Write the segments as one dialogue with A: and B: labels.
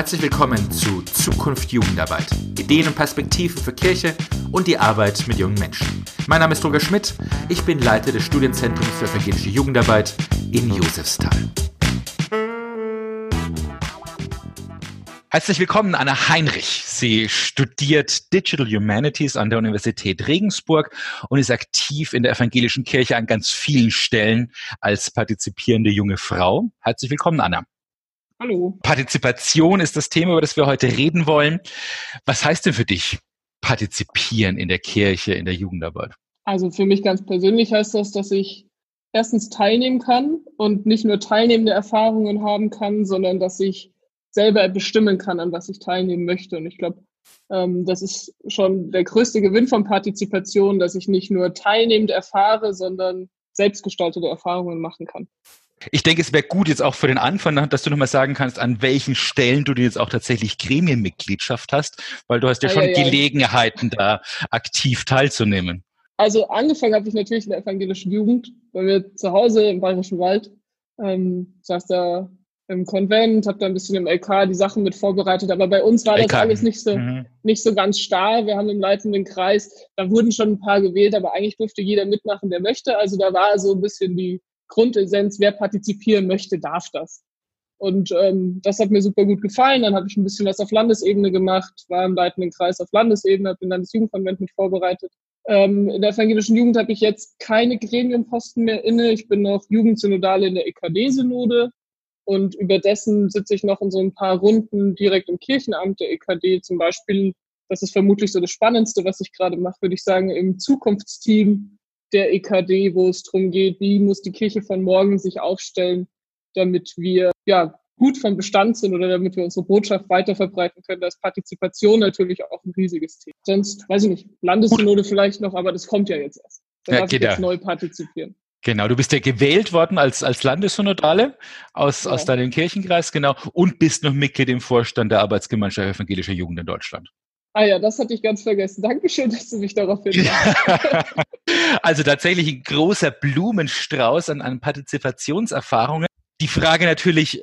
A: Herzlich willkommen zu Zukunft Jugendarbeit. Ideen und Perspektiven für Kirche und die Arbeit mit jungen Menschen. Mein Name ist Roger Schmidt. Ich bin Leiter des Studienzentrums für evangelische Jugendarbeit in Josefsthal. Herzlich willkommen, Anna Heinrich. Sie studiert Digital Humanities an der Universität Regensburg und ist aktiv in der evangelischen Kirche an ganz vielen Stellen als partizipierende junge Frau. Herzlich willkommen, Anna.
B: Hallo.
A: Partizipation ist das Thema, über das wir heute reden wollen. Was heißt denn für dich partizipieren in der Kirche, in der Jugendarbeit?
B: Also für mich ganz persönlich heißt das, dass ich erstens teilnehmen kann und nicht nur teilnehmende Erfahrungen haben kann, sondern dass ich selber bestimmen kann, an was ich teilnehmen möchte. Und ich glaube, ähm, das ist schon der größte Gewinn von Partizipation, dass ich nicht nur teilnehmend erfahre, sondern selbstgestaltete Erfahrungen machen kann.
A: Ich denke, es wäre gut jetzt auch für den Anfang, dass du nochmal sagen kannst, an welchen Stellen du jetzt auch tatsächlich Gremienmitgliedschaft hast, weil du hast ja, ja schon ja, ja. Gelegenheiten, da aktiv teilzunehmen.
B: Also angefangen habe ich natürlich in der evangelischen Jugend, weil wir zu Hause im Bayerischen Wald ähm, saß da im Konvent, habe da ein bisschen im LK die Sachen mit vorbereitet, aber bei uns war das LK. alles nicht so, mhm. nicht so ganz starr. Wir haben im leitenden Kreis, da wurden schon ein paar gewählt, aber eigentlich durfte jeder mitmachen, der möchte. Also da war so ein bisschen die Grundessenz, wer partizipieren möchte, darf das. Und ähm, das hat mir super gut gefallen. Dann habe ich ein bisschen was auf Landesebene gemacht, war im leitenden Kreis auf Landesebene, habe den Landesjugendkonvent mit vorbereitet. Ähm, in der evangelischen Jugend habe ich jetzt keine Gremienposten mehr inne. Ich bin noch Jugendsynodale in der EKD-Synode und überdessen sitze ich noch in so ein paar Runden direkt im Kirchenamt der EKD. Zum Beispiel, das ist vermutlich so das Spannendste, was ich gerade mache, würde ich sagen, im Zukunftsteam der EKD, wo es darum geht, wie muss die Kirche von morgen sich aufstellen, damit wir ja gut vom Bestand sind oder damit wir unsere Botschaft weiterverbreiten können. Da ist Partizipation natürlich auch ein riesiges Thema. Sonst, weiß ich nicht, Landessynode vielleicht noch, aber das kommt ja jetzt erst. Da ja, darf ich jetzt neu partizipieren.
A: Genau, du bist ja gewählt worden als, als Landessynodale aus, ja. aus deinem Kirchenkreis, genau, und bist noch Mitglied im Vorstand der Arbeitsgemeinschaft Evangelischer Jugend in Deutschland.
B: Ah ja, das hatte ich ganz vergessen. Dankeschön, dass du mich darauf hinweist.
A: also tatsächlich ein großer Blumenstrauß an, an Partizipationserfahrungen. Die Frage natürlich,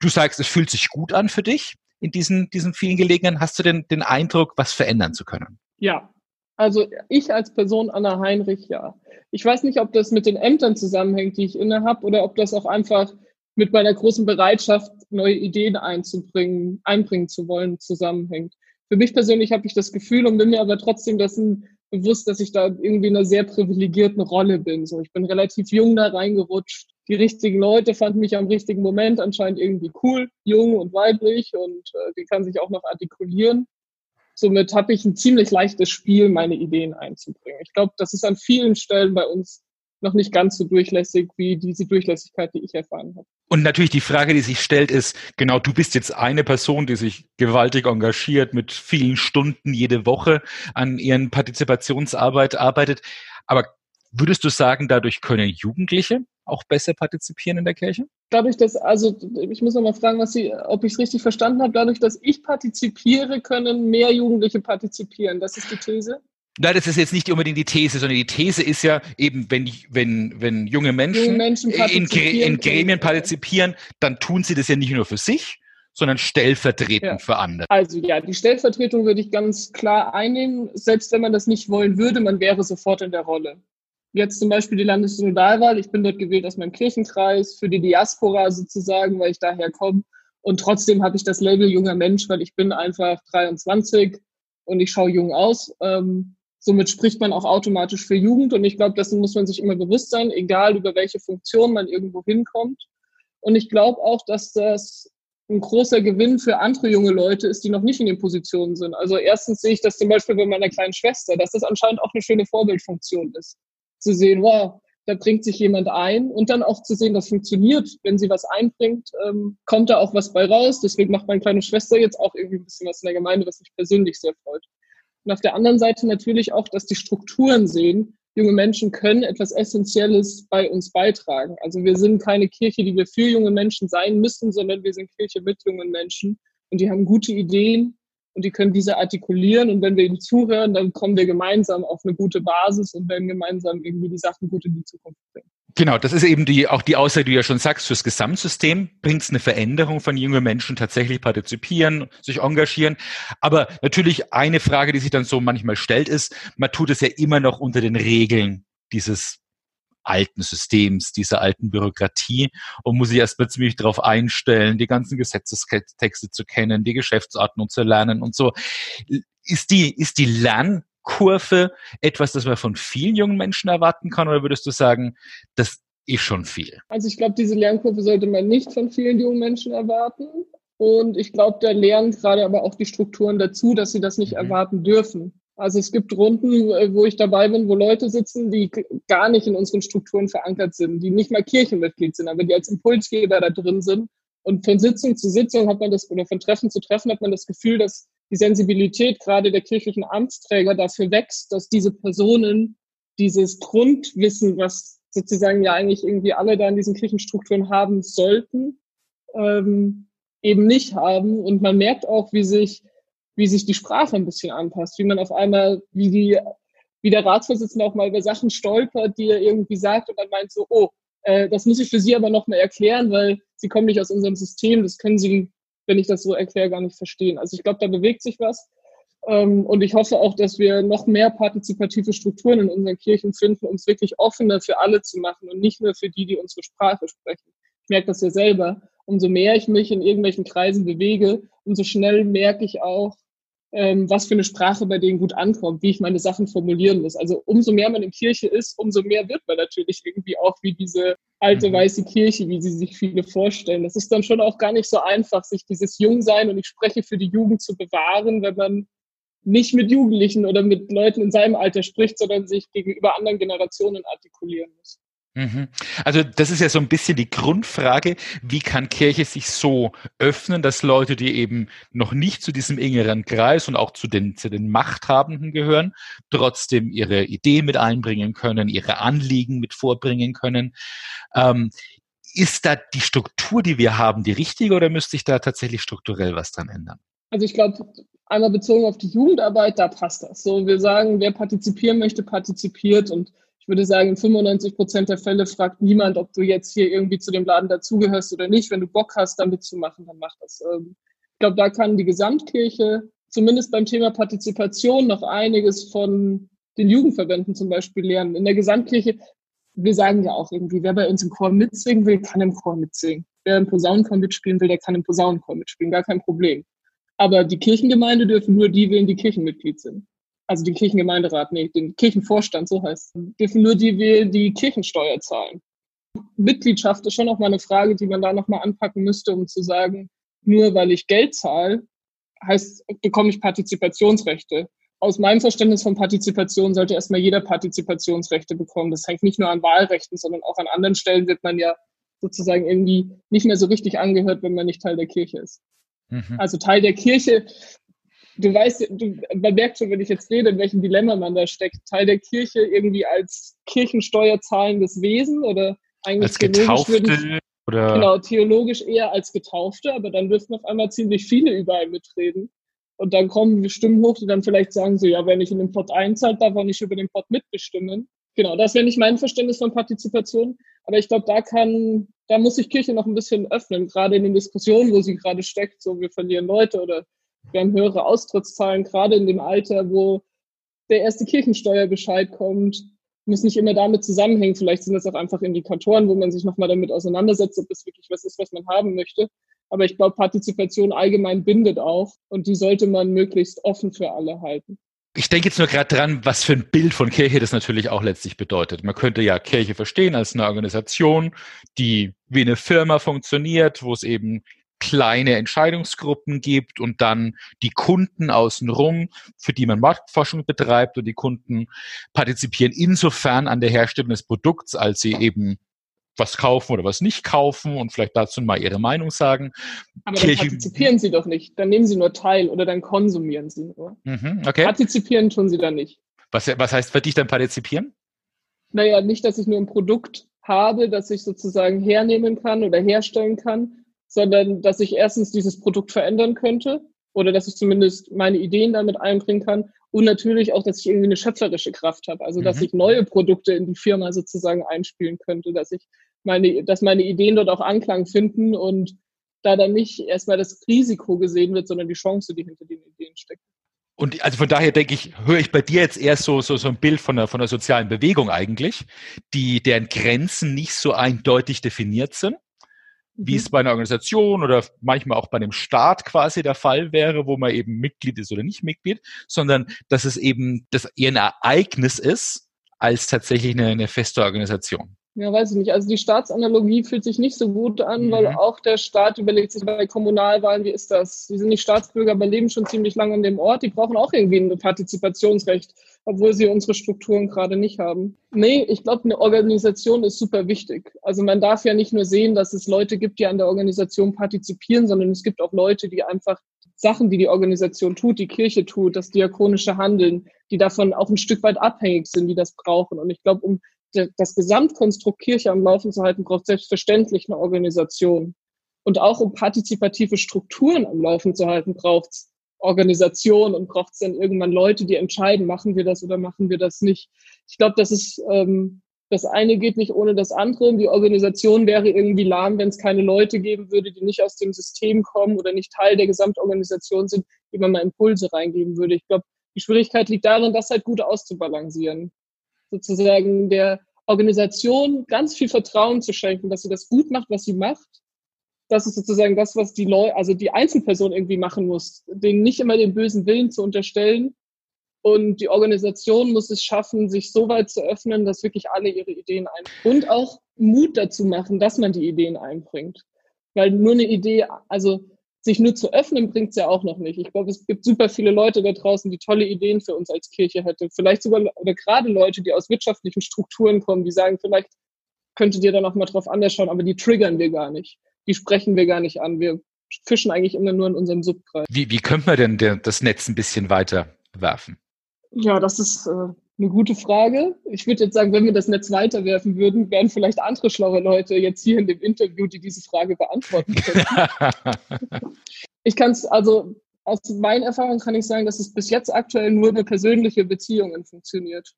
A: du sagst, es fühlt sich gut an für dich in diesen, diesen vielen Gelegenheiten. Hast du denn den Eindruck, was verändern zu können?
B: Ja, also ich als Person Anna Heinrich, ja. Ich weiß nicht, ob das mit den Ämtern zusammenhängt, die ich inne habe, oder ob das auch einfach mit meiner großen Bereitschaft, neue Ideen einzubringen, einbringen zu wollen, zusammenhängt. Für mich persönlich habe ich das Gefühl und bin mir aber trotzdem dessen bewusst, dass ich da irgendwie in einer sehr privilegierten Rolle bin. So, ich bin relativ jung da reingerutscht. Die richtigen Leute fanden mich am richtigen Moment anscheinend irgendwie cool, jung und weiblich und äh, die kann sich auch noch artikulieren. Somit habe ich ein ziemlich leichtes Spiel, meine Ideen einzubringen. Ich glaube, das ist an vielen Stellen bei uns noch nicht ganz so durchlässig wie diese Durchlässigkeit, die ich erfahren habe.
A: Und natürlich die Frage, die sich stellt, ist, genau, du bist jetzt eine Person, die sich gewaltig engagiert, mit vielen Stunden jede Woche an ihren Partizipationsarbeit arbeitet. Aber würdest du sagen, dadurch können Jugendliche auch besser partizipieren in der Kirche?
B: Dadurch, dass, also ich muss noch mal fragen, was Sie, ob ich es richtig verstanden habe, dadurch, dass ich partizipiere, können mehr Jugendliche partizipieren. Das ist die These?
A: Nein, das ist jetzt nicht unbedingt die These, sondern die These ist ja eben, wenn, wenn, wenn junge Menschen, junge Menschen in, in, Gremien partizipieren, dann tun sie das ja nicht nur für sich, sondern stellvertretend ja. für andere.
B: Also ja, die Stellvertretung würde ich ganz klar einnehmen. Selbst wenn man das nicht wollen würde, man wäre sofort in der Rolle. Jetzt zum Beispiel die Landessynodalwahl. Ich bin dort gewählt aus meinem Kirchenkreis für die Diaspora sozusagen, weil ich daher komme. Und trotzdem habe ich das Label junger Mensch, weil ich bin einfach 23 und ich schaue jung aus. Ähm, somit spricht man auch automatisch für Jugend. Und ich glaube, dessen muss man sich immer bewusst sein, egal über welche Funktion man irgendwo hinkommt. Und ich glaube auch, dass das ein großer Gewinn für andere junge Leute ist, die noch nicht in den Positionen sind. Also erstens sehe ich das zum Beispiel bei meiner kleinen Schwester, dass das anscheinend auch eine schöne Vorbildfunktion ist zu sehen, wow, da bringt sich jemand ein und dann auch zu sehen, das funktioniert. Wenn sie was einbringt, ähm, kommt da auch was bei raus. Deswegen macht meine kleine Schwester jetzt auch irgendwie ein bisschen was in der Gemeinde, was mich persönlich sehr freut. Und auf der anderen Seite natürlich auch, dass die Strukturen sehen, junge Menschen können etwas Essentielles bei uns beitragen. Also wir sind keine Kirche, die wir für junge Menschen sein müssen, sondern wir sind Kirche mit jungen Menschen und die haben gute Ideen und die können diese artikulieren und wenn wir ihnen zuhören, dann kommen wir gemeinsam auf eine gute Basis und werden gemeinsam irgendwie die Sachen gut in die Zukunft bringen.
A: Genau, das ist eben die, auch die Aussage, die du ja schon sagst, fürs Gesamtsystem bringt es eine Veränderung von jungen Menschen tatsächlich partizipieren, sich engagieren. Aber natürlich eine Frage, die sich dann so manchmal stellt, ist, man tut es ja immer noch unter den Regeln dieses alten Systems, dieser alten Bürokratie und muss sich erstmal ziemlich darauf einstellen, die ganzen Gesetzestexte zu kennen, die Geschäftsordnung zu lernen und so. Ist die, ist die Lern Kurve etwas, das man von vielen jungen Menschen erwarten kann? Oder würdest du sagen, das ist schon viel?
B: Also ich glaube, diese Lernkurve sollte man nicht von vielen jungen Menschen erwarten. Und ich glaube, da lernen gerade aber auch die Strukturen dazu, dass sie das nicht mhm. erwarten dürfen. Also es gibt Runden, wo ich dabei bin, wo Leute sitzen, die gar nicht in unseren Strukturen verankert sind, die nicht mal Kirchenmitglied sind, aber die als Impulsgeber da drin sind. Und von Sitzung zu Sitzung hat man das, oder von Treffen zu Treffen hat man das Gefühl, dass die Sensibilität gerade der kirchlichen Amtsträger dafür wächst, dass diese Personen dieses Grundwissen, was sozusagen ja eigentlich irgendwie alle da in diesen Kirchenstrukturen haben sollten, ähm, eben nicht haben. Und man merkt auch, wie sich, wie sich die Sprache ein bisschen anpasst, wie man auf einmal, wie die, wie der Ratsvorsitzende auch mal über Sachen stolpert, die er irgendwie sagt und dann meint so, oh, äh, das muss ich für Sie aber nochmal erklären, weil Sie kommen nicht aus unserem System, das können Sie wenn ich das so erkläre, gar nicht verstehen. Also ich glaube, da bewegt sich was. Ähm, und ich hoffe auch, dass wir noch mehr partizipative Strukturen in unseren Kirchen finden, um es wirklich offener für alle zu machen und nicht nur für die, die unsere Sprache sprechen. Ich merke das ja selber. Umso mehr ich mich in irgendwelchen Kreisen bewege, umso schnell merke ich auch, ähm, was für eine Sprache bei denen gut ankommt, wie ich meine Sachen formulieren muss. Also umso mehr man in Kirche ist, umso mehr wird man natürlich irgendwie auch wie diese alte mhm. weiße Kirche, wie sie sich viele vorstellen. Das ist dann schon auch gar nicht so einfach, sich dieses Jungsein und ich spreche für die Jugend zu bewahren, wenn man nicht mit Jugendlichen oder mit Leuten in seinem Alter spricht, sondern sich gegenüber anderen Generationen artikulieren muss.
A: Mhm. Also das ist ja so ein bisschen die Grundfrage, wie kann Kirche sich so öffnen, dass Leute, die eben noch nicht zu diesem engeren Kreis und auch zu den, zu den Machthabenden gehören, trotzdem ihre Ideen mit einbringen können, ihre Anliegen mit vorbringen können. Ähm, ist da die Struktur, die wir haben, die richtige oder müsste sich da tatsächlich strukturell was dran ändern?
B: Also ich glaube, einmal bezogen auf die Jugendarbeit, da passt das. So, wir sagen, wer partizipieren möchte, partizipiert und ich würde sagen, in 95 Prozent der Fälle fragt niemand, ob du jetzt hier irgendwie zu dem Laden dazugehörst oder nicht. Wenn du Bock hast, da mitzumachen, dann mach das. Ähm, ich glaube, da kann die Gesamtkirche zumindest beim Thema Partizipation noch einiges von den Jugendverbänden zum Beispiel lernen. In der Gesamtkirche, wir sagen ja auch irgendwie, wer bei uns im Chor mitsingen will, kann im Chor mitsingen. Wer im Posaunenchor mitspielen will, der kann im Posaunenchor mitspielen, gar kein Problem. Aber die Kirchengemeinde dürfen nur die wählen, die Kirchenmitglied sind also den Kirchengemeinderat, nee, den Kirchenvorstand, so heißt es, dürfen nur die wählen, die Kirchensteuer zahlen. Mitgliedschaft ist schon noch mal eine Frage, die man da noch mal anpacken müsste, um zu sagen, nur weil ich Geld zahle, heißt, bekomme ich Partizipationsrechte. Aus meinem Verständnis von Partizipation sollte erstmal jeder Partizipationsrechte bekommen. Das hängt nicht nur an Wahlrechten, sondern auch an anderen Stellen wird man ja sozusagen irgendwie nicht mehr so richtig angehört, wenn man nicht Teil der Kirche ist. Mhm. Also Teil der Kirche du weißt, du, man merkt schon, wenn ich jetzt rede, in welchem Dilemma man da steckt. Teil der Kirche irgendwie als Kirchensteuer zahlendes Wesen oder eigentlich
A: als Getaufte oder
B: genau theologisch eher als Getaufte, aber dann dürfen auf einmal ziemlich viele überall mitreden. Und dann kommen Stimmen hoch, die dann vielleicht sagen so, ja, wenn ich in den Pott einzahlt, darf auch nicht über den Pott mitbestimmen. Genau, das wäre nicht mein Verständnis von Partizipation. Aber ich glaube, da kann, da muss sich Kirche noch ein bisschen öffnen, gerade in den Diskussionen, wo sie gerade steckt, so wir verlieren Leute oder wir haben höhere Austrittszahlen, gerade in dem Alter, wo der erste Kirchensteuerbescheid kommt. Muss nicht immer damit zusammenhängen. Vielleicht sind das auch einfach Indikatoren, wo man sich nochmal damit auseinandersetzt, ob es wirklich was ist, was man haben möchte. Aber ich glaube, Partizipation allgemein bindet auch und die sollte man möglichst offen für alle halten.
A: Ich denke jetzt nur gerade dran, was für ein Bild von Kirche das natürlich auch letztlich bedeutet. Man könnte ja Kirche verstehen als eine Organisation, die wie eine Firma funktioniert, wo es eben kleine Entscheidungsgruppen gibt und dann die Kunden außenrum, für die man Marktforschung betreibt und die Kunden partizipieren insofern an der Herstellung des Produkts, als sie eben was kaufen oder was nicht kaufen und vielleicht dazu mal ihre Meinung sagen.
B: Aber dann partizipieren sie doch nicht. Dann nehmen sie nur teil oder dann konsumieren sie nur.
A: Mhm, okay.
B: Partizipieren tun sie dann nicht.
A: Was, was heißt für dich dann partizipieren?
B: Naja, nicht, dass ich nur ein Produkt habe, das ich sozusagen hernehmen kann oder herstellen kann, sondern dass ich erstens dieses Produkt verändern könnte oder dass ich zumindest meine Ideen damit einbringen kann Und natürlich auch, dass ich irgendwie eine schöpferische Kraft habe. Also, dass mhm. ich neue Produkte in die Firma sozusagen einspielen könnte, dass ich meine, dass meine Ideen dort auch Anklang finden und da dann nicht erstmal das Risiko gesehen wird, sondern die Chance, die hinter den Ideen steckt.
A: Und also von daher denke ich, höre ich bei dir jetzt erst so, so, so ein Bild von der, von der sozialen Bewegung eigentlich, die, deren Grenzen nicht so eindeutig definiert sind, wie mhm. es bei einer Organisation oder manchmal auch bei einem Staat quasi der Fall wäre, wo man eben Mitglied ist oder nicht Mitglied, sondern dass es eben das eher ein Ereignis ist, als tatsächlich eine, eine feste Organisation.
B: Ja, weiß ich nicht. Also die Staatsanalogie fühlt sich nicht so gut an, mhm. weil auch der Staat überlegt sich bei Kommunalwahlen, wie ist das? Die sind nicht Staatsbürger, aber leben schon ziemlich lange an dem Ort. Die brauchen auch irgendwie ein Partizipationsrecht, obwohl sie unsere Strukturen gerade nicht haben. Nee, ich glaube, eine Organisation ist super wichtig. Also man darf ja nicht nur sehen, dass es Leute gibt, die an der Organisation partizipieren, sondern es gibt auch Leute, die einfach Sachen, die die Organisation tut, die Kirche tut, das diakonische Handeln, die davon auch ein Stück weit abhängig sind, die das brauchen. Und ich glaube, um das Gesamtkonstrukt Kirche am Laufen zu halten, braucht selbstverständlich eine Organisation. Und auch um partizipative Strukturen am Laufen zu halten, braucht es Organisation und braucht es dann irgendwann Leute, die entscheiden, machen wir das oder machen wir das nicht. Ich glaube, das ist ähm, das eine geht nicht ohne das andere. Die Organisation wäre irgendwie lahm, wenn es keine Leute geben würde, die nicht aus dem System kommen oder nicht Teil der Gesamtorganisation sind, die man mal Impulse reingeben würde. Ich glaube, die Schwierigkeit liegt darin, das halt gut auszubalancieren sozusagen der Organisation ganz viel Vertrauen zu schenken, dass sie das gut macht, was sie macht. Das ist sozusagen das, was die Leute, also die Einzelperson irgendwie machen muss, denen nicht immer den bösen Willen zu unterstellen. Und die Organisation muss es schaffen, sich so weit zu öffnen, dass wirklich alle ihre Ideen einbringen. Und auch Mut dazu machen, dass man die Ideen einbringt. Weil nur eine Idee, also sich nur zu öffnen, bringt es ja auch noch nicht. Ich glaube, es gibt super viele Leute da draußen, die tolle Ideen für uns als Kirche hätten. Vielleicht sogar oder gerade Leute, die aus wirtschaftlichen Strukturen kommen, die sagen, vielleicht könntet ihr da noch mal drauf anders schauen, aber die triggern wir gar nicht. Die sprechen wir gar nicht an. Wir fischen eigentlich immer nur in unserem Subkreis.
A: Wie, wie könnte man denn der, das Netz ein bisschen weiter werfen?
B: Ja, das ist äh, eine gute Frage. Ich würde jetzt sagen, wenn wir das Netz weiterwerfen würden, wären vielleicht andere schlaue Leute jetzt hier in dem Interview, die diese Frage beantworten können. ich kann es also aus meinen Erfahrungen kann ich sagen, dass es bis jetzt aktuell nur über persönliche Beziehungen funktioniert.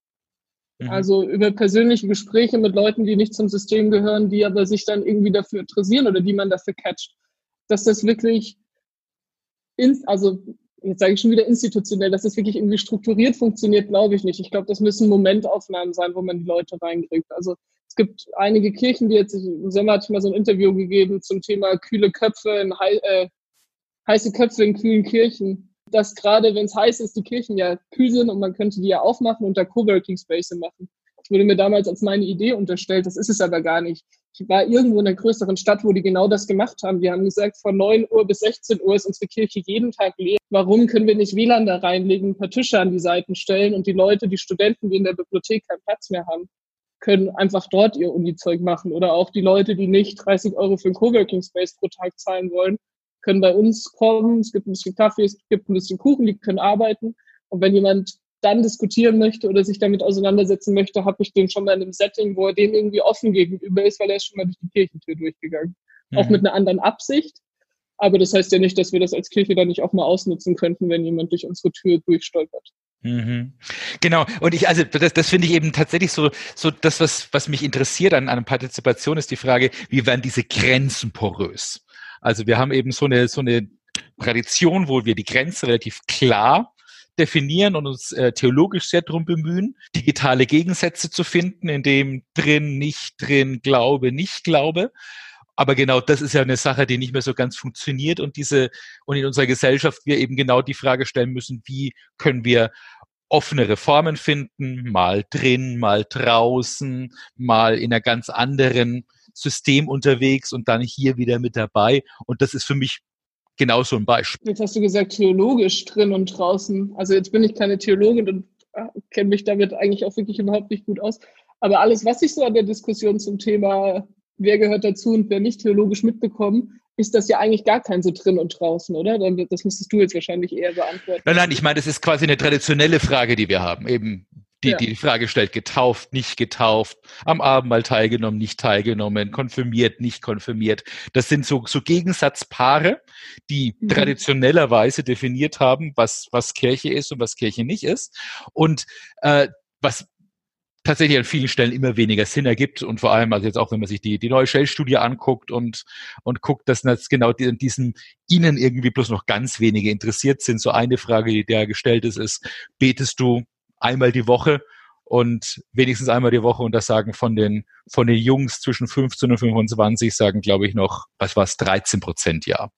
B: Mhm. Also über persönliche Gespräche mit Leuten, die nicht zum System gehören, die aber sich dann irgendwie dafür interessieren oder die man dafür catcht. Dass das wirklich, in, also jetzt sage ich schon wieder institutionell, dass das wirklich irgendwie strukturiert funktioniert, glaube ich nicht. Ich glaube, das müssen Momentaufnahmen sein, wo man die Leute reinkriegt. Also es gibt einige Kirchen, die jetzt, im Sommer hatte ich mal so ein Interview gegeben zum Thema kühle Köpfe in äh, heiße Köpfe in kühlen Kirchen. Dass gerade, wenn es heiß ist, die Kirchen ja kühl sind und man könnte die ja aufmachen und da Coworking Space machen. Das wurde mir damals als meine Idee unterstellt, das ist es aber gar nicht. Ich war irgendwo in einer größeren Stadt, wo die genau das gemacht haben. Die haben gesagt, von 9 Uhr bis 16 Uhr ist unsere Kirche jeden Tag leer. Warum können wir nicht WLAN da reinlegen, ein paar Tische an die Seiten stellen und die Leute, die Studenten, die in der Bibliothek keinen Platz mehr haben, können einfach dort ihr Uni-Zeug machen. Oder auch die Leute, die nicht 30 Euro für einen Coworking Space pro Tag zahlen wollen, können bei uns kommen. Es gibt ein bisschen Kaffee, es gibt ein bisschen Kuchen, die können arbeiten. Und wenn jemand dann diskutieren möchte oder sich damit auseinandersetzen möchte, habe ich den schon mal in einem Setting, wo er dem irgendwie offen gegenüber ist, weil er ist schon mal durch die Kirchentür durchgegangen. Mhm. Auch mit einer anderen Absicht. Aber das heißt ja nicht, dass wir das als Kirche dann nicht auch mal ausnutzen könnten, wenn jemand durch unsere Tür durchstolpert.
A: Mhm. Genau. Und ich, also das, das finde ich eben tatsächlich so, so das, was, was mich interessiert an, an Partizipation, ist die Frage, wie werden diese Grenzen porös? Also wir haben eben so eine, so eine Tradition, wo wir die Grenze relativ klar definieren und uns äh, theologisch sehr darum bemühen, digitale Gegensätze zu finden, in dem drin, nicht drin, Glaube, nicht Glaube. Aber genau das ist ja eine Sache, die nicht mehr so ganz funktioniert und diese, und in unserer Gesellschaft wir eben genau die Frage stellen müssen, wie können wir offene Reformen finden, mal drin, mal draußen, mal in einer ganz anderen System unterwegs und dann hier wieder mit dabei. Und das ist für mich genau so ein Beispiel.
B: Jetzt hast du gesagt, theologisch drin und draußen. Also jetzt bin ich keine Theologin und äh, kenne mich damit eigentlich auch wirklich überhaupt nicht gut aus. Aber alles, was ich so an der Diskussion zum Thema, wer gehört dazu und wer nicht theologisch mitbekommen, ist das ja eigentlich gar kein so drin und draußen, oder? Das müsstest du jetzt wahrscheinlich eher beantworten.
A: Nein, nein, ich meine, das ist quasi eine traditionelle Frage, die wir haben. Eben, die, ja. die Frage stellt, getauft, nicht getauft, am Abendmahl teilgenommen, nicht teilgenommen, konfirmiert, nicht konfirmiert. Das sind so, so Gegensatzpaare, die mhm. traditionellerweise definiert haben, was, was Kirche ist und was Kirche nicht ist. Und äh, was tatsächlich an vielen Stellen immer weniger Sinn ergibt und vor allem, also jetzt auch, wenn man sich die, die neue Shell-Studie anguckt und, und guckt, dass das genau die, diesen ihnen irgendwie bloß noch ganz wenige interessiert sind. So eine Frage, die da gestellt ist, ist, betest du einmal die Woche und wenigstens einmal die Woche und das sagen von den, von den Jungs zwischen 15 und 25 sagen, glaube ich, noch, was war es, 13 Prozent ja.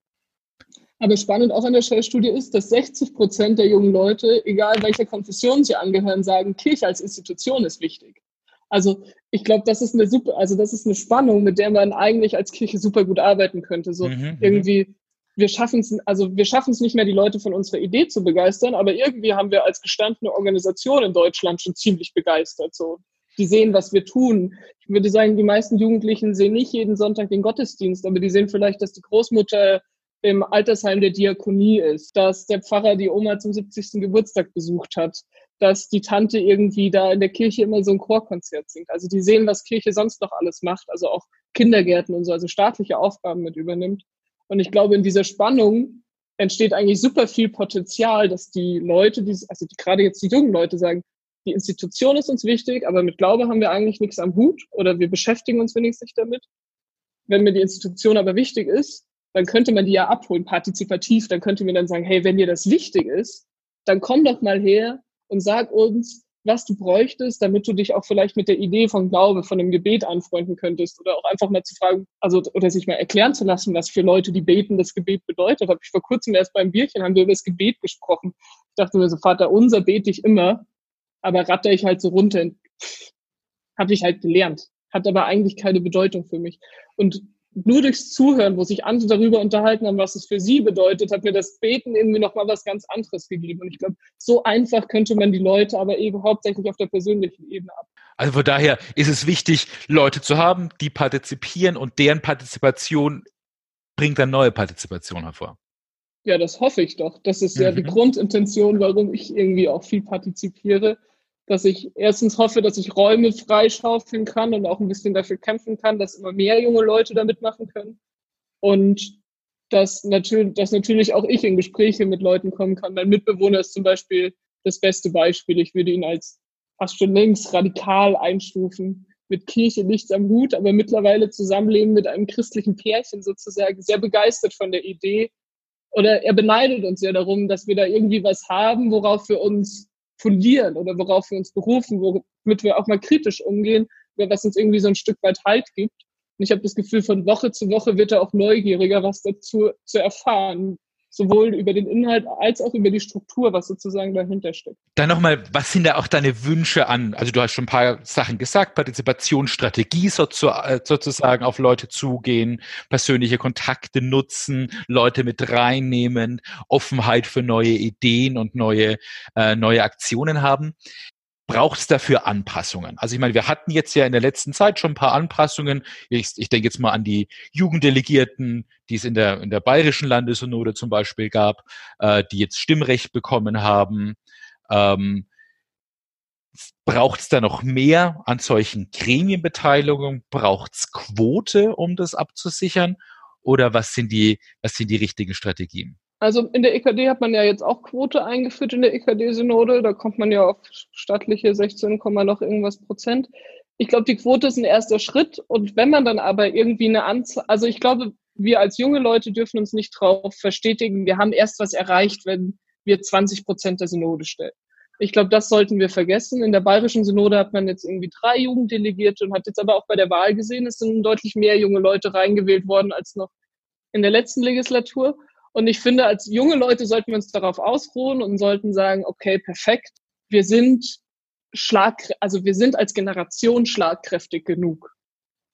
B: Aber spannend auch an der Shell-Studie ist, dass 60 Prozent der jungen Leute, egal welcher Konfession sie angehören, sagen, Kirche als Institution ist wichtig. Also ich glaube, das ist eine super, also das ist eine Spannung, mit der man eigentlich als Kirche super gut arbeiten könnte. So mhm, mhm. irgendwie wir schaffen es, also wir schaffen es nicht mehr, die Leute von unserer Idee zu begeistern, aber irgendwie haben wir als gestandene Organisation in Deutschland schon ziemlich begeistert. So, die sehen, was wir tun. Ich würde sagen, die meisten Jugendlichen sehen nicht jeden Sonntag den Gottesdienst, aber die sehen vielleicht, dass die Großmutter im Altersheim der Diakonie ist, dass der Pfarrer die Oma zum 70. Geburtstag besucht hat, dass die Tante irgendwie da in der Kirche immer so ein Chorkonzert singt. Also die sehen, was Kirche sonst noch alles macht, also auch Kindergärten und so, also staatliche Aufgaben mit übernimmt. Und ich glaube, in dieser Spannung entsteht eigentlich super viel Potenzial, dass die Leute, die, also die, gerade jetzt die jungen Leute sagen, die Institution ist uns wichtig, aber mit Glaube haben wir eigentlich nichts am Hut oder wir beschäftigen uns wenigstens nicht damit. Wenn mir die Institution aber wichtig ist, dann könnte man die ja abholen, partizipativ. Dann könnte man dann sagen, hey, wenn dir das wichtig ist, dann komm doch mal her und sag uns, was du bräuchtest, damit du dich auch vielleicht mit der Idee von Glaube, von einem Gebet anfreunden könntest oder auch einfach mal zu fragen, also oder sich mal erklären zu lassen, was für Leute, die beten, das Gebet bedeutet. Habe ich vor kurzem erst beim Bierchen haben wir über das Gebet gesprochen. Ich dachte mir so, Vater unser bete ich immer, aber ratter ich halt so runter. Habe ich halt gelernt, hat aber eigentlich keine Bedeutung für mich. Und nur durchs Zuhören, wo sich andere darüber unterhalten haben, was es für sie bedeutet, hat mir das Beten irgendwie nochmal was ganz anderes gegeben. Und ich glaube, so einfach könnte man die Leute aber eben hauptsächlich auf der persönlichen Ebene ab.
A: Also von daher ist es wichtig, Leute zu haben, die partizipieren und deren Partizipation bringt dann neue Partizipation hervor.
B: Ja, das hoffe ich doch. Das ist ja mhm. die Grundintention, warum ich irgendwie auch viel partizipiere dass ich erstens hoffe, dass ich Räume freischaufeln kann und auch ein bisschen dafür kämpfen kann, dass immer mehr junge Leute da mitmachen können. Und dass natürlich, dass natürlich auch ich in Gespräche mit Leuten kommen kann. Mein Mitbewohner ist zum Beispiel das beste Beispiel. Ich würde ihn als fast schon links radikal einstufen, mit Kirche nichts am Hut, aber mittlerweile zusammenleben mit einem christlichen Pärchen sozusagen, sehr begeistert von der Idee. Oder er beneidet uns ja darum, dass wir da irgendwie was haben, worauf wir uns fundieren oder worauf wir uns berufen, womit wir auch mal kritisch umgehen, was uns irgendwie so ein Stück weit Halt gibt. Und ich habe das Gefühl, von Woche zu Woche wird er auch neugieriger, was dazu zu erfahren, sowohl über den Inhalt als auch über die Struktur, was sozusagen dahinter steckt.
A: Dann nochmal, was sind da auch deine Wünsche an? Also du hast schon ein paar Sachen gesagt, Partizipationsstrategie äh, sozusagen auf Leute zugehen, persönliche Kontakte nutzen, Leute mit reinnehmen, Offenheit für neue Ideen und neue, äh, neue Aktionen haben braucht es dafür Anpassungen? Also ich meine, wir hatten jetzt ja in der letzten Zeit schon ein paar Anpassungen. Ich, ich denke jetzt mal an die Jugenddelegierten, die es in der, in der bayerischen Landessynode zum Beispiel gab, äh, die jetzt Stimmrecht bekommen haben. Ähm, Braucht es da noch mehr an solchen Gremienbeteiligungen? Braucht es Quote, um das abzusichern? Oder was sind die, was sind die richtigen Strategien?
B: Also in der EKD hat man ja jetzt auch Quote eingeführt in der EKD-Synode. Da kommt man ja auf stattliche 16, noch irgendwas Prozent. Ich glaube, die Quote ist ein erster Schritt. Und wenn man dann aber irgendwie eine Anzahl, also ich glaube, wir als junge Leute dürfen uns nicht drauf verstetigen, wir haben erst was erreicht, wenn wir 20 Prozent der Synode stellen. Ich glaube, das sollten wir vergessen. In der bayerischen Synode hat man jetzt irgendwie drei Jugenddelegierte und hat jetzt aber auch bei der Wahl gesehen, es sind deutlich mehr junge Leute reingewählt worden als noch in der letzten Legislatur. Und ich finde, als junge Leute sollten wir uns darauf ausruhen und sollten sagen, okay, perfekt, wir sind schlag, also wir sind als Generation schlagkräftig genug.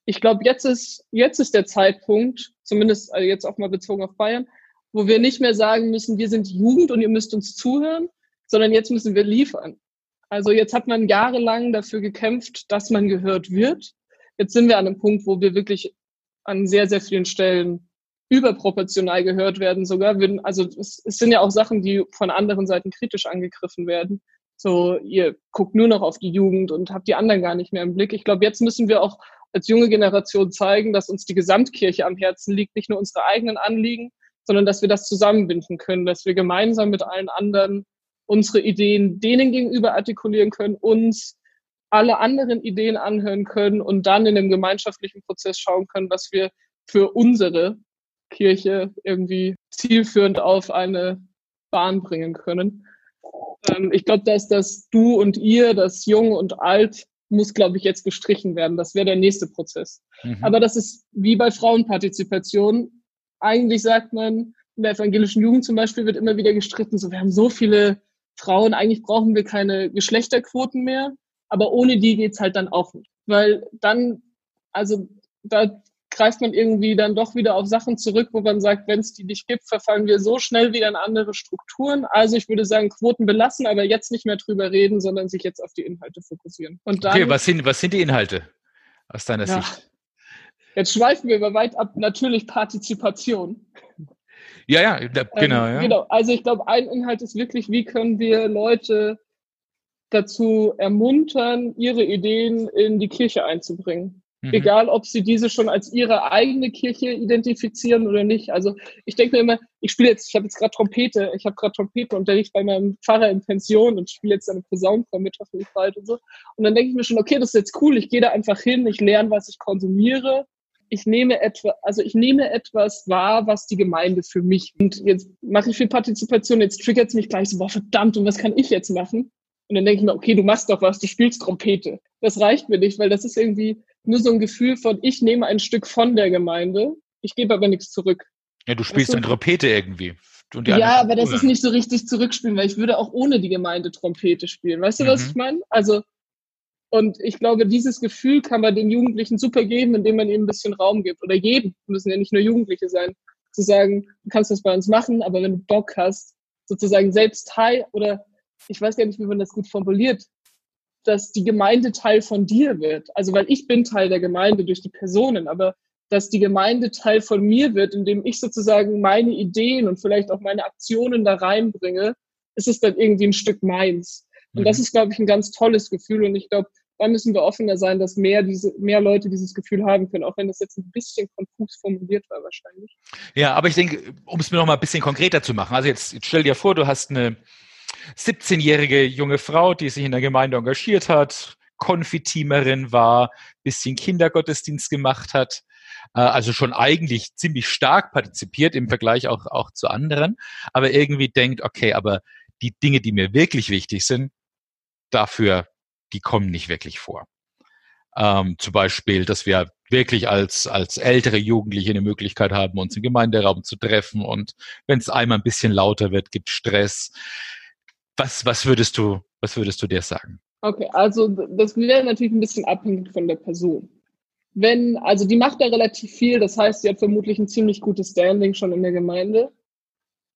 B: Ich glaube, jetzt ist, jetzt ist der Zeitpunkt, zumindest also jetzt auch mal bezogen auf Bayern, wo wir nicht mehr sagen müssen, wir sind Jugend und ihr müsst uns zuhören, sondern jetzt müssen wir liefern. Also jetzt hat man jahrelang dafür gekämpft, dass man gehört wird. Jetzt sind wir an einem Punkt, wo wir wirklich an sehr, sehr vielen Stellen überproportional gehört werden sogar. Also es, es sind ja auch Sachen, die von anderen Seiten kritisch angegriffen werden. So, ihr guckt nur noch auf die Jugend und habt die anderen gar nicht mehr im Blick. Ich glaube, jetzt müssen wir auch als junge Generation zeigen, dass uns die Gesamtkirche am Herzen liegt, nicht nur unsere eigenen Anliegen, sondern dass wir das zusammenbinden können, dass wir gemeinsam mit allen anderen unsere Ideen denen gegenüber artikulieren können, uns alle anderen Ideen anhören können und dann in einem gemeinschaftlichen Prozess schauen können, was wir für unsere Kirche irgendwie zielführend auf eine Bahn bringen können. Ähm, ich glaube, dass das Du und Ihr, das Jung und Alt, muss, glaube ich, jetzt gestrichen werden. Das wäre der nächste Prozess. Mhm. Aber das ist wie bei Frauenpartizipation. Eigentlich sagt man, in der evangelischen Jugend zum Beispiel wird immer wieder gestritten, so wir haben so viele Frauen, eigentlich brauchen wir keine Geschlechterquoten mehr, aber ohne die geht's halt dann auch nicht. Weil dann, also da greift man irgendwie dann doch wieder auf Sachen zurück, wo man sagt, wenn es die nicht gibt, verfallen wir so schnell wieder in andere Strukturen. Also ich würde sagen, Quoten belassen, aber jetzt nicht mehr drüber reden, sondern sich jetzt auf die Inhalte fokussieren.
A: Dann, okay, was sind, was sind die Inhalte aus deiner ja, Sicht?
B: Jetzt schweifen wir aber weit ab. Natürlich Partizipation.
A: Ja, ja, da, genau. Ähm, ja. Genau.
B: Also ich glaube, ein Inhalt ist wirklich, wie können wir Leute dazu ermuntern, ihre Ideen in die Kirche einzubringen. Mhm. Egal, ob sie diese schon als ihre eigene Kirche identifizieren oder nicht. Also ich denke mir immer, ich spiele jetzt, ich habe jetzt gerade Trompete, ich habe gerade Trompetenunterricht bei meinem Pfarrer in Pension und spiele jetzt eine Posaunenchor mit, hoffentlich bald und so. Und dann denke ich mir schon, okay, das ist jetzt cool, ich gehe da einfach hin, ich lerne, was ich konsumiere. Ich nehme etwa, also ich nehme etwas wahr, was die Gemeinde für mich. Und jetzt mache ich viel Partizipation, jetzt triggert es mich gleich so, boah, verdammt, und was kann ich jetzt machen? Und dann denke ich mir, okay, du machst doch was, du spielst Trompete. Das reicht mir nicht, weil das ist irgendwie, nur so ein Gefühl von, ich nehme ein Stück von der Gemeinde, ich gebe aber nichts zurück.
A: Ja, du spielst eine Trompete irgendwie.
B: ja, aber das ist nicht so richtig zurückspielen, weil ich würde auch ohne die Gemeinde Trompete spielen. Weißt du, mhm. was ich meine? Also, und ich glaube, dieses Gefühl kann man den Jugendlichen super geben, indem man ihnen ein bisschen Raum gibt. Oder jedem, müssen ja nicht nur Jugendliche sein, zu sagen, du kannst das bei uns machen, aber wenn du Bock hast, sozusagen selbst Teil oder ich weiß gar nicht, wie man das gut formuliert, dass die Gemeinde Teil von dir wird. Also weil ich bin Teil der Gemeinde durch die Personen, aber dass die Gemeinde Teil von mir wird, indem ich sozusagen meine Ideen und vielleicht auch meine Aktionen da reinbringe, ist es dann irgendwie ein Stück meins. Und mhm. das ist, glaube ich, ein ganz tolles Gefühl. Und ich glaube, da müssen wir offener sein, dass mehr diese, mehr Leute dieses Gefühl haben können, auch wenn das jetzt ein bisschen konfus formuliert war wahrscheinlich.
A: Ja, aber ich denke, um es mir noch mal ein bisschen konkreter zu machen. Also jetzt, jetzt stell dir vor, du hast eine 17-jährige junge Frau, die sich in der Gemeinde engagiert hat, Konfiteamerin war, bisschen Kindergottesdienst gemacht hat, äh, also schon eigentlich ziemlich stark partizipiert im Vergleich auch, auch zu anderen, aber irgendwie denkt, okay, aber die Dinge, die mir wirklich wichtig sind, dafür, die kommen nicht wirklich vor. Ähm, zum Beispiel, dass wir wirklich als, als ältere Jugendliche eine Möglichkeit haben, uns im Gemeinderaum zu treffen und wenn es einmal ein bisschen lauter wird, gibt Stress. Was, was würdest du, was würdest du dir sagen?
B: Okay, also das wäre natürlich ein bisschen abhängig von der Person. Wenn, also die macht da relativ viel, das heißt, sie hat vermutlich ein ziemlich gutes Standing schon in der Gemeinde.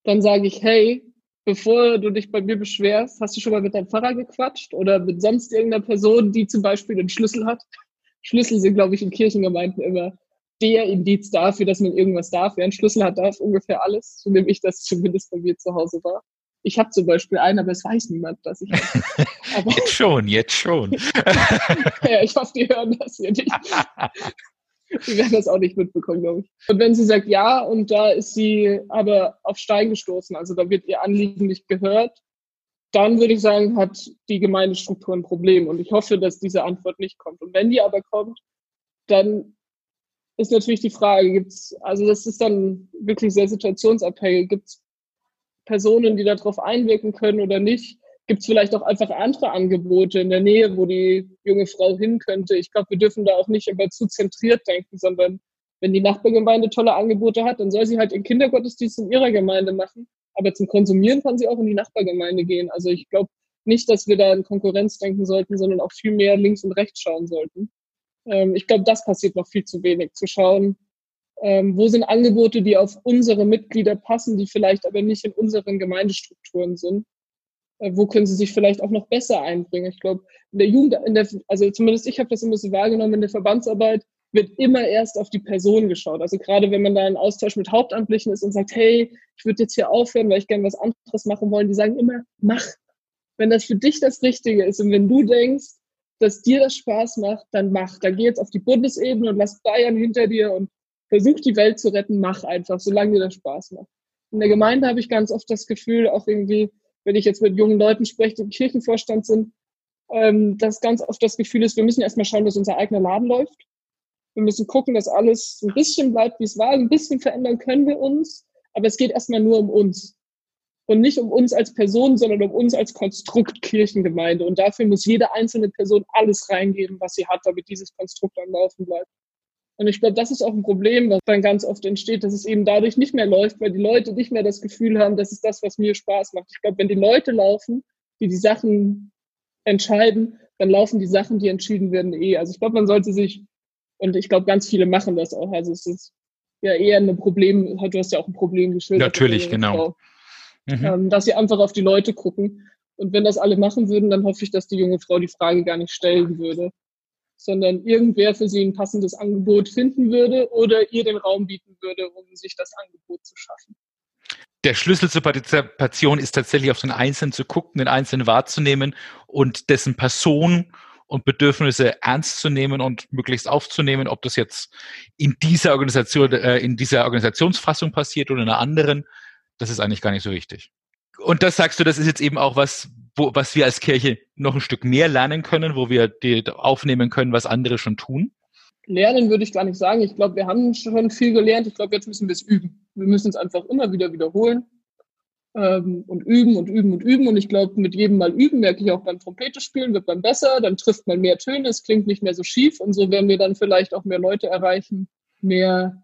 B: Dann sage ich, hey, bevor du dich bei mir beschwerst, hast du schon mal mit deinem Pfarrer gequatscht oder mit sonst irgendeiner Person, die zum Beispiel den Schlüssel hat? Schlüssel sind, glaube ich, in Kirchengemeinden immer der Indiz dafür, dass man irgendwas darf. Wer einen Schlüssel hat, darf ungefähr alles, so nehme ich das zumindest bei mir zu Hause war. Ich habe zum Beispiel einen, aber es weiß niemand, dass ich.
A: Aber jetzt schon, jetzt schon.
B: ja, ich hoffe, die hören das hier nicht. Die werden das auch nicht mitbekommen, glaube ich. Und wenn sie sagt ja, und da ist sie aber auf Stein gestoßen, also da wird ihr Anliegen nicht gehört, dann würde ich sagen, hat die Gemeindestruktur ein Problem. Und ich hoffe, dass diese Antwort nicht kommt. Und wenn die aber kommt, dann ist natürlich die Frage, gibt's, also das ist dann wirklich sehr situationsabhängig, gibt es Personen, die darauf einwirken können oder nicht? Gibt es vielleicht auch einfach andere Angebote in der Nähe, wo die junge Frau hin könnte? Ich glaube, wir dürfen da auch nicht immer zu zentriert denken, sondern wenn die Nachbargemeinde tolle Angebote hat, dann soll sie halt den Kindergottesdienst in ihrer Gemeinde machen. Aber zum Konsumieren kann sie auch in die Nachbargemeinde gehen. Also ich glaube nicht, dass wir da in Konkurrenz denken sollten, sondern auch viel mehr links und rechts schauen sollten. Ähm, ich glaube, das passiert noch viel zu wenig, zu schauen, ähm, wo sind Angebote, die auf unsere Mitglieder passen, die vielleicht aber nicht in unseren Gemeindestrukturen sind? Äh, wo können sie sich vielleicht auch noch besser einbringen? Ich glaube, in der Jugend, in der, also zumindest ich habe das immer so wahrgenommen, in der Verbandsarbeit wird immer erst auf die Person geschaut. Also gerade wenn man da in Austausch mit Hauptamtlichen ist und sagt, hey, ich würde jetzt hier aufhören, weil ich gerne was anderes machen wollen, die sagen immer, mach. Wenn das für dich das Richtige ist und wenn du denkst, dass dir das Spaß macht, dann mach. Dann geh jetzt auf die Bundesebene und lass Bayern hinter dir und versuch die Welt zu retten, mach einfach, solange dir das Spaß macht. In der Gemeinde habe ich ganz oft das Gefühl, auch irgendwie, wenn ich jetzt mit jungen Leuten spreche, die im Kirchenvorstand sind, ähm, dass ganz oft das Gefühl ist, wir müssen erstmal schauen, dass unser eigener Laden läuft. Wir müssen gucken, dass alles ein bisschen bleibt, wie es war. Ein bisschen verändern können wir uns, aber es geht erstmal nur um uns. Und nicht um uns als Person, sondern um uns als Konstrukt Kirchengemeinde. Und dafür muss jede einzelne Person alles reingeben, was sie hat, damit dieses Konstrukt am Laufen bleibt. Und ich glaube, das ist auch ein Problem, was dann ganz oft entsteht, dass es eben dadurch nicht mehr läuft, weil die Leute nicht mehr das Gefühl haben, das ist das, was mir Spaß macht. Ich glaube, wenn die Leute laufen, die die Sachen entscheiden, dann laufen die Sachen, die entschieden werden, eh. Also ich glaube, man sollte sich, und ich glaube, ganz viele machen das auch. Also es ist ja eher ein Problem, du hast ja auch ein Problem geschildert.
A: Natürlich, genau.
B: Mhm. Ähm, dass sie einfach auf die Leute gucken. Und wenn das alle machen würden, dann hoffe ich, dass die junge Frau die Frage gar nicht stellen würde sondern irgendwer für sie ein passendes Angebot finden würde oder ihr den Raum bieten würde, um sich das Angebot zu schaffen.
A: Der Schlüssel zur Partizipation ist tatsächlich auf den Einzelnen zu gucken, den Einzelnen wahrzunehmen und dessen Person und Bedürfnisse ernst zu nehmen und möglichst aufzunehmen, ob das jetzt in dieser Organisation, äh, in dieser Organisationsfassung passiert oder in einer anderen, das ist eigentlich gar nicht so wichtig. Und das sagst du, das ist jetzt eben auch was, wo, was wir als Kirche noch ein Stück mehr lernen können, wo wir aufnehmen können, was andere schon tun?
B: Lernen würde ich gar nicht sagen. Ich glaube, wir haben schon viel gelernt. Ich glaube, jetzt müssen wir es üben. Wir müssen es einfach immer wieder wiederholen ähm, und üben und üben und üben. Und ich glaube, mit jedem Mal üben, merke ich auch beim Trompete spielen, wird man besser, dann trifft man mehr Töne, es klingt nicht mehr so schief und so werden wir dann vielleicht auch mehr Leute erreichen, mehr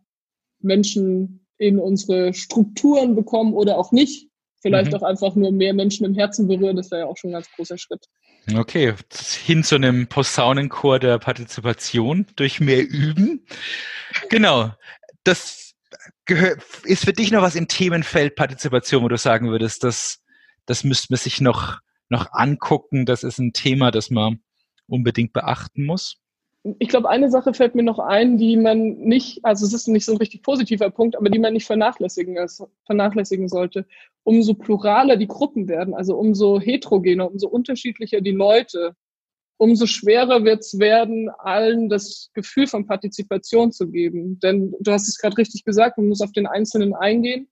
B: Menschen in unsere Strukturen bekommen oder auch nicht vielleicht mhm. auch einfach nur mehr Menschen im Herzen berühren, das wäre ja auch schon ein ganz großer Schritt.
A: Okay, hin zu einem Posaunenchor der Partizipation durch mehr Üben. Genau. Das ist für dich noch was im Themenfeld Partizipation, wo du sagen würdest, das, das müsste man sich noch, noch angucken. Das ist ein Thema, das man unbedingt beachten muss
B: ich glaube, eine Sache fällt mir noch ein, die man nicht, also es ist nicht so ein richtig positiver Punkt, aber die man nicht vernachlässigen, vernachlässigen sollte. Umso pluraler die Gruppen werden, also umso heterogener, umso unterschiedlicher die Leute, umso schwerer wird es werden, allen das Gefühl von Partizipation zu geben. Denn du hast es gerade richtig gesagt, man muss auf den Einzelnen eingehen,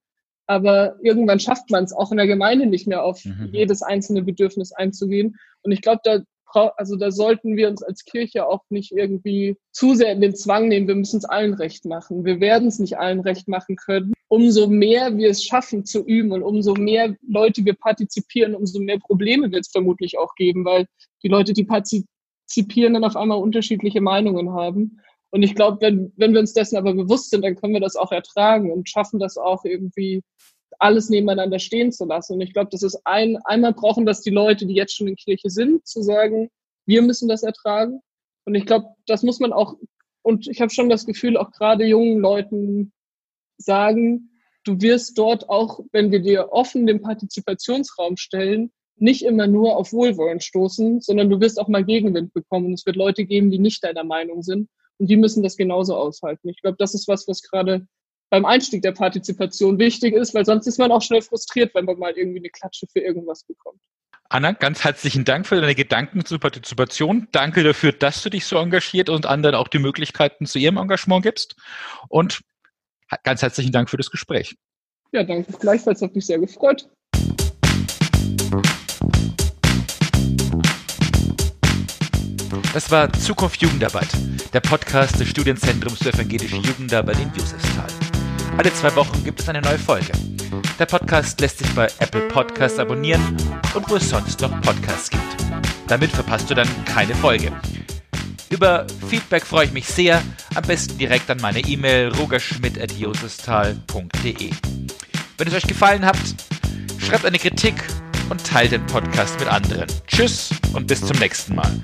B: aber irgendwann schafft man es auch in der Gemeinde nicht mehr auf mhm. jedes einzelne Bedürfnis einzugehen. Und ich glaube, da also da sollten wir uns als Kirche auch nicht irgendwie zu sehr in den Zwang nehmen, wir müssen es allen recht machen. Wir werden es nicht allen recht machen können. Umso mehr wir es schaffen zu üben und umso mehr Leute wir partizipieren, umso mehr Probleme wird es vermutlich auch geben, weil die Leute, die partizipieren, dann auf einmal unterschiedliche Meinungen haben. Und ich glaube, wenn, wenn wir uns dessen aber bewusst sind, dann können wir das auch ertragen und schaffen das auch irgendwie alles nebeneinander stehen zu lassen. Und ich glaube, das ist ein, einmal brauchen das die Leute, die jetzt schon in Kirche sind, zu sagen, wir müssen das ertragen. Und ich glaube, das muss man auch, und ich habe schon das Gefühl, auch gerade jungen Leuten sagen, du wirst dort auch, wenn wir dir offen den Partizipationsraum stellen, nicht immer nur auf Wohlwollen stoßen, sondern du wirst auch mal Gegenwind bekommen. Es wird Leute geben, die nicht deiner Meinung sind und die müssen das genauso aushalten. Ich glaube, das ist was, was gerade beim Einstieg der Partizipation wichtig ist, weil sonst ist man auch schnell frustriert, wenn man mal irgendwie eine Klatsche für irgendwas bekommt.
A: Anna, ganz herzlichen Dank für deine Gedanken zur Partizipation. Danke dafür, dass du dich so engagiert und anderen auch die Möglichkeiten zu ihrem Engagement gibst. Und ganz herzlichen Dank für das Gespräch.
B: Ja, danke. Gleichfalls hat mich sehr gefreut.
A: Das war Zukunft Jugendarbeit, der Podcast des Studienzentrums für evangelische Jugendarbeit in Josefsthal. Alle zwei Wochen gibt es eine neue Folge. Der Podcast lässt sich bei Apple Podcasts abonnieren und wo es sonst noch Podcasts gibt. Damit verpasst du dann keine Folge. Über Feedback freue ich mich sehr, am besten direkt an meine E-Mail rogerschmidt.josestal.de. Wenn es euch gefallen hat, schreibt eine Kritik und teilt den Podcast mit anderen. Tschüss und bis zum nächsten Mal.